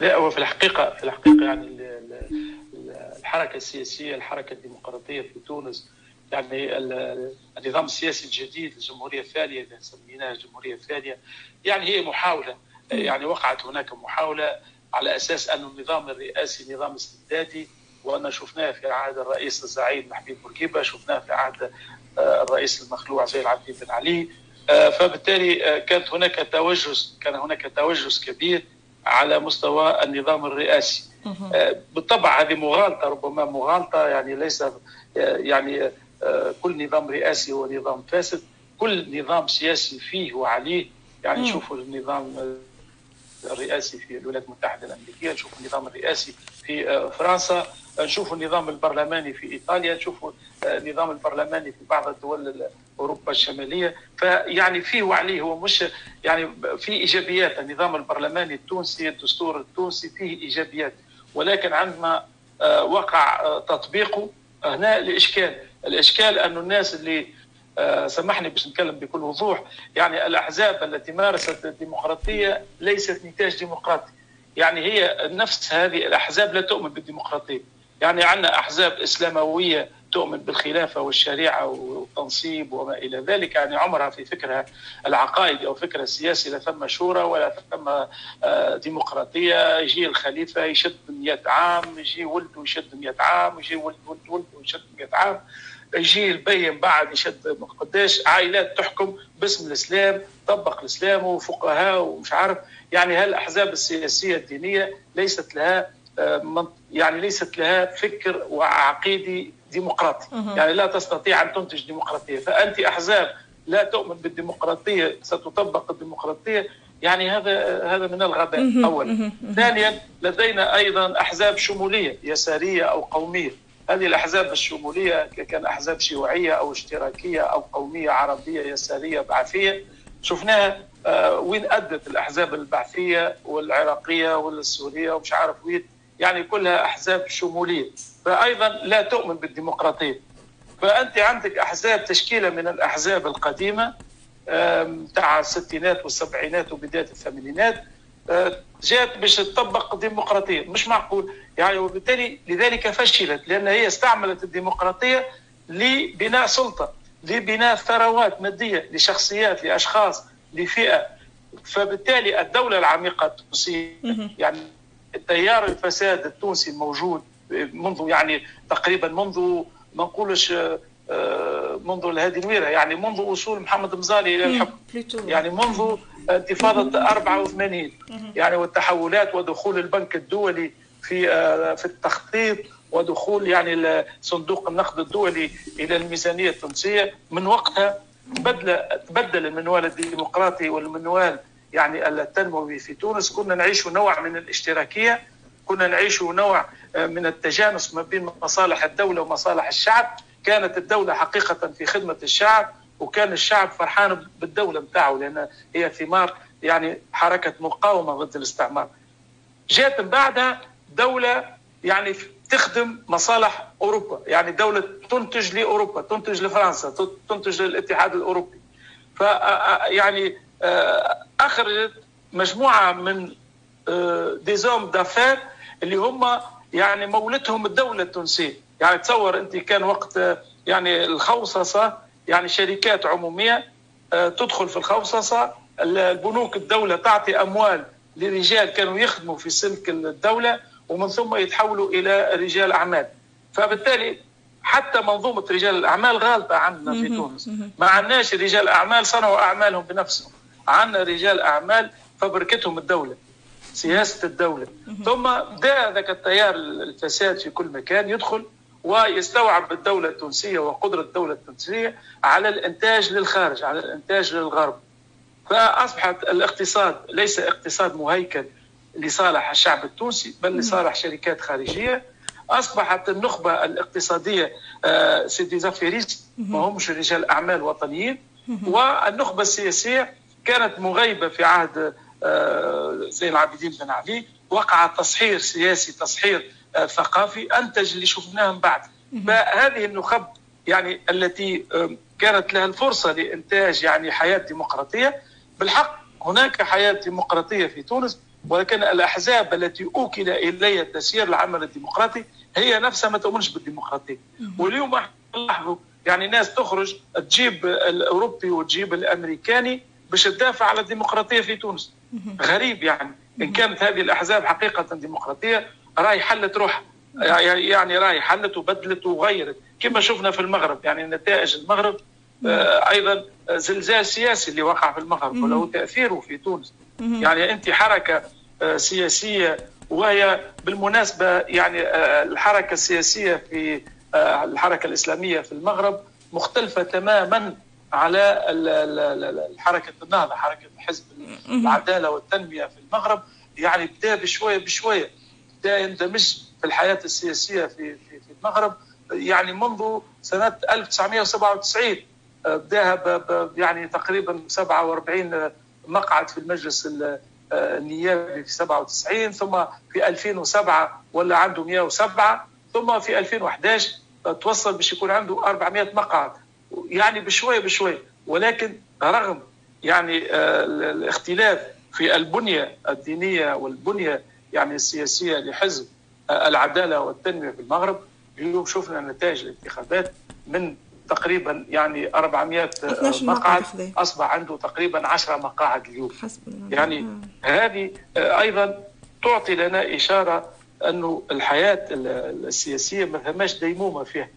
لا هو في الحقيقة في الحقيقة يعني ال- ال- الحركة السياسية الحركة الديمقراطية في تونس يعني ال- النظام السياسي الجديد الجمهورية الثانية اللي سميناها الجمهوريه الثانية يعني هي محاولة يعني وقعت هناك محاولة على أساس أن النظام الرئاسي نظام استبدادي وأن شفناه في عهد الرئيس الزعيم محمود بورقيبة شفناه في عهد آه، الرئيس المخلوع زي العابدين بن علي. آه، فبالتالي آه، كانت هناك توجس كان هناك توجس كبير على مستوى النظام الرئاسي آه، بالطبع هذه مغالطة ربما مغالطة يعني ليس آه، يعني آه، كل نظام رئاسي هو نظام فاسد كل نظام سياسي فيه وعليه يعني. شوفوا النظام الرئاسي في الولايات المتحدة الأمريكية نشوف النظام الرئاسي في فرنسا نشوف النظام البرلماني في إيطاليا نشوف آه، النظام البرلماني في بعض الدول ال- أوروبا الشمالية فيعني فيه وعليه هو مش يعني في إيجابيات. النظام البرلماني التونسي الدستور التونسي فيه إيجابيات. ولكن عندما آه، وقع آه، تطبيقه هنا الإشكال. الإشكال أن الناس اللي آه، سامحني باش نتكلم بكل وضوح يعني الأحزاب التي مارست الديمقراطية ليست نتاج ديمقراطي. يعني هي نفس هذه الأحزاب لا تؤمن بالديمقراطية. يعني عندنا أحزاب إسلاموية تؤمن بالخلافة والشريعة والتنصيب وما إلى ذلك. يعني عمرها في فكرها العقائدي أو فكرها السياسي لا ثم شورى ولا ثم آه، ديمقراطية يجي الخليفة يشد 100 عام يجي ولده يشد 100 عام يجي ولد ولد ولده يشد 100 عام يجي البين بعد يشد قداش عائلات تحكم باسم الإسلام طبق الإسلام وفقهاء ومش عارف. يعني هالأحزاب السياسية الدينية ليست لها آه، من- يعني ليست لها فكر وعقيدي ديمقراطي. يعني لا تستطيع أن تنتج ديمقراطية فأنت أحزاب لا تؤمن بالديمقراطية ستطبق الديمقراطية يعني هذا هذا من الغباء. اولا. ثانيا لدينا أيضا أحزاب شمولية يسارية أو قومية هذه الأحزاب الشمولية كان أحزاب شيوعية أو اشتراكية أو قومية عربية يسارية بعثية شفناها آه، وين أدت الأحزاب البعثية والعراقية والسورية ومش عارف وين يعني كلها أحزاب شمولية. فايضا لا تؤمن بالديمقراطية. فأنت عندك أحزاب تشكيلة من الأحزاب القديمة تاع الستينات والسبعينات وبداية الثمانينات. آه، جات باش تطبق الديمقراطية. مش معقول. يعني وبالتالي لذلك فشلت لأن هي استعملت الديمقراطية لبناء سلطة لبناء ثروات مادية لشخصيات لأشخاص لفئة. فبالتالي الدولة العميقة التونسية. يعني تيار الفساد التونسي الموجود منذ يعني تقريبا منذ ما نقولش آه، منذ الهادي الويرة يعني منذ وصول محمد مزالي إلى الحكم. يعني منذ انتفاضة 84 يعني والتحولات ودخول البنك الدولي في آه، في التخطيط ودخول يعني صندوق النقد الدولي إلى الميزانية التونسية من وقتها بدل تبدل المنوال الديمقراطي والمنوال يعني التنموي في تونس كنا نعيش نوع من الاشتراكية كنا نعيش نوع آه، من التجانس ما بين مصالح الدولة ومصالح الشعب كانت الدولة حقيقة في خدمة الشعب وكان الشعب فرحان بالدولة بتاعه لأن هي ثمار يعني حركة مقاومة ضد الاستعمار. جات من بعدها دولة يعني تخدم مصالح أوروبا، يعني دولة تنتج لأوروبا، تنتج لفرنسا، تنتج للاتحاد الأوروبي. ف يعني آه، أخرجت مجموعة من ديزوم دافير اللي هم يعني مولتهم الدولة التونسية، يعني تصور أنت كان وقت آه، يعني الخوصصة يعني شركات عمومية آه، تدخل في الخوصصة. البنوك الدولة تعطي أموال لرجال كانوا يخدموا في سلك الدولة ومن ثم يتحولوا إلى رجال أعمال. فبالتالي حتى منظومة رجال الأعمال غالطه عندنا في. تونس. ما عندناش رجال أعمال صنعوا أعمالهم بنفسهم. عندنا رجال أعمال فبركتهم الدولة سياسة الدولة. ثم بدا ذاك التيار الفساد في كل مكان يدخل ويستوعب الدولة التونسية وقدرة الدولة التونسية على الإنتاج للخارج على الإنتاج للغرب. فأصبحت الاقتصاد ليس اقتصاد مهيكل لصالح الشعب التونسي بل لصالح شركات خارجية. أصبحت النخبة الاقتصادية آه، سيدي زافيريس ما همش رجال أعمال وطنيين. والنخبة السياسية كانت مغيبة في عهد آه، زين العابدين بن علي. وقع تصحير سياسي تصحير آه، ثقافي أنتج اللي شفناه من بعد. فهذه النخب يعني التي آه، كانت لها الفرصة لإنتاج يعني حياة ديمقراطية. بالحق هناك حياة ديمقراطية في تونس ولكن الأحزاب التي أوكل إليها تسيير العمل الديمقراطي هي نفسها ما تؤمنش بالديمقراطية. واليوم نلاحظوا يعني ناس تخرج تجيب الأوروبي وتجيب الأمريكاني باش تدافع على الديمقراطية في تونس. غريب يعني. إن كانت هذه الأحزاب حقيقة ديمقراطية راهي حلت روحها يعني راهي حلت وبدلت وغيرت. كما شفنا في المغرب يعني نتائج المغرب آه، أيضا زلزال سياسي اللي وقع في المغرب وله تاثيره في تونس. يعني أنت حركة آه، سياسية وهي بالمناسبة يعني آه، الحركة السياسية في الحركة الإسلامية في المغرب مختلفة تماما على حركة النهضة حركة حزب العدالة والتنمية في المغرب. يعني بدأ بشوية بشوية بدأ يندمج في الحياة السياسية في في, في المغرب. يعني منذ سنة 1997 بدأها يعني تقريبا 47 مقعد في المجلس النيابي في 97 ثم في 2007 ولا عنده 107 ثم في 2011 توصل باش يكون عنده 400 مقعد. يعني بشوية بشوية ولكن رغم يعني آه، الاختلاف في البنية الدينية والبنية يعني السياسية لحزب آه، العدالة والتنمية في المغرب اليوم شفنا نتائج الانتخابات من تقريبا يعني 400 مقعد أصبح عنده تقريبا 10 مقاعد اليوم. يعني هذه آه، أيضا تعطي لنا إشارة أنه الحياة السياسية ما ثماش ديمومة فيها.